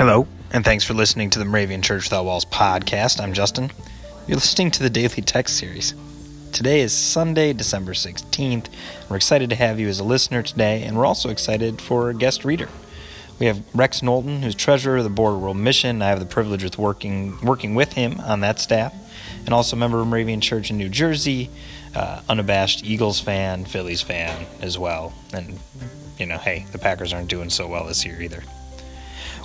Hello, and thanks for listening to the Moravian Church Without Walls podcast. I'm Justin. You're listening to the Daily Text Series. Today is Sunday, December 16th. We're excited to have you as a listener today, and we're also excited for a guest reader. We have Rex Knowlton, who's treasurer of the Board of World Mission. I have the privilege of working working with him on that staff, and also a member of Moravian Church in New Jersey, uh, unabashed Eagles fan, Phillies fan as well. And you know, hey, the Packers aren't doing so well this year either.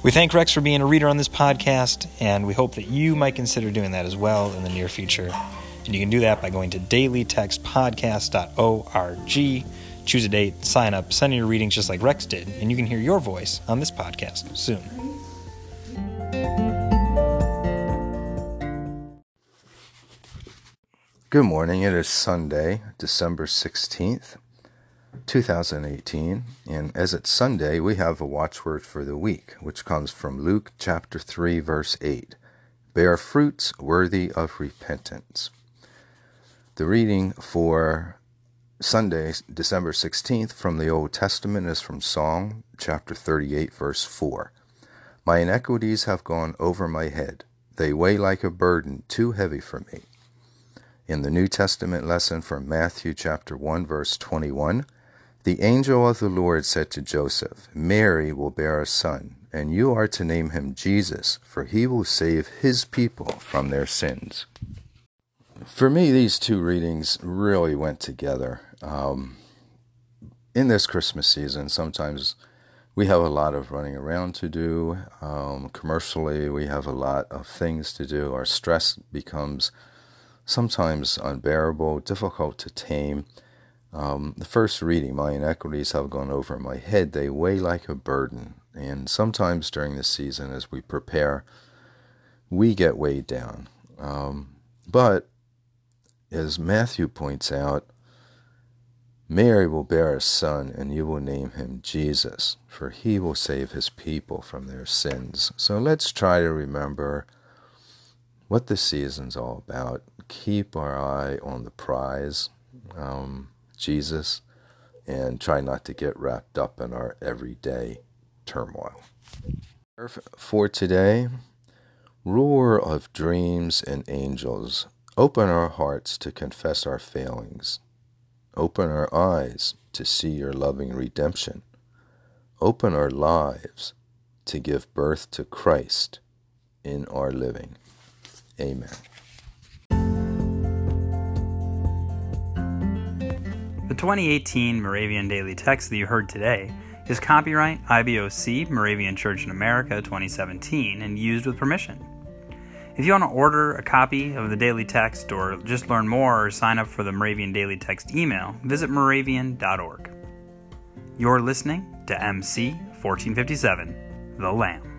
We thank Rex for being a reader on this podcast, and we hope that you might consider doing that as well in the near future. And you can do that by going to dailytextpodcast.org, choose a date, sign up, send in your readings just like Rex did, and you can hear your voice on this podcast soon. Good morning. It is Sunday, December 16th, 2018. And as it's Sunday, we have a watchword for the week, which comes from Luke chapter 3, verse 8 Bear fruits worthy of repentance. The reading for Sunday, December 16th, from the Old Testament is from Psalm chapter 38, verse 4. My iniquities have gone over my head, they weigh like a burden too heavy for me. In the New Testament lesson from Matthew chapter 1 verse 21, the angel of the Lord said to Joseph, Mary will bear a son, and you are to name him Jesus, for he will save his people from their sins. For me, these two readings really went together. Um, in this Christmas season, sometimes we have a lot of running around to do. Um, commercially, we have a lot of things to do. Our stress becomes sometimes unbearable, difficult to tame. Um, the first reading, my inequities have gone over my head. They weigh like a burden. And sometimes during the season, as we prepare, we get weighed down. Um, but as Matthew points out, Mary will bear a son, and you will name him Jesus, for he will save his people from their sins. So let's try to remember what the season's all about. Keep our eye on the prize, um, Jesus, and try not to get wrapped up in our everyday turmoil. For today, Ruler of dreams and angels, open our hearts to confess our failings. Open our eyes to see your loving redemption. Open our lives to give birth to Christ in our living. Amen. The 2018 Moravian Daily Text that you heard today is copyright IBOC Moravian Church in America 2017 and used with permission. If you want to order a copy of the Daily Text or just learn more or sign up for the Moravian Daily Text email, visit moravian.org. You're listening to MC 1457, The Lamb.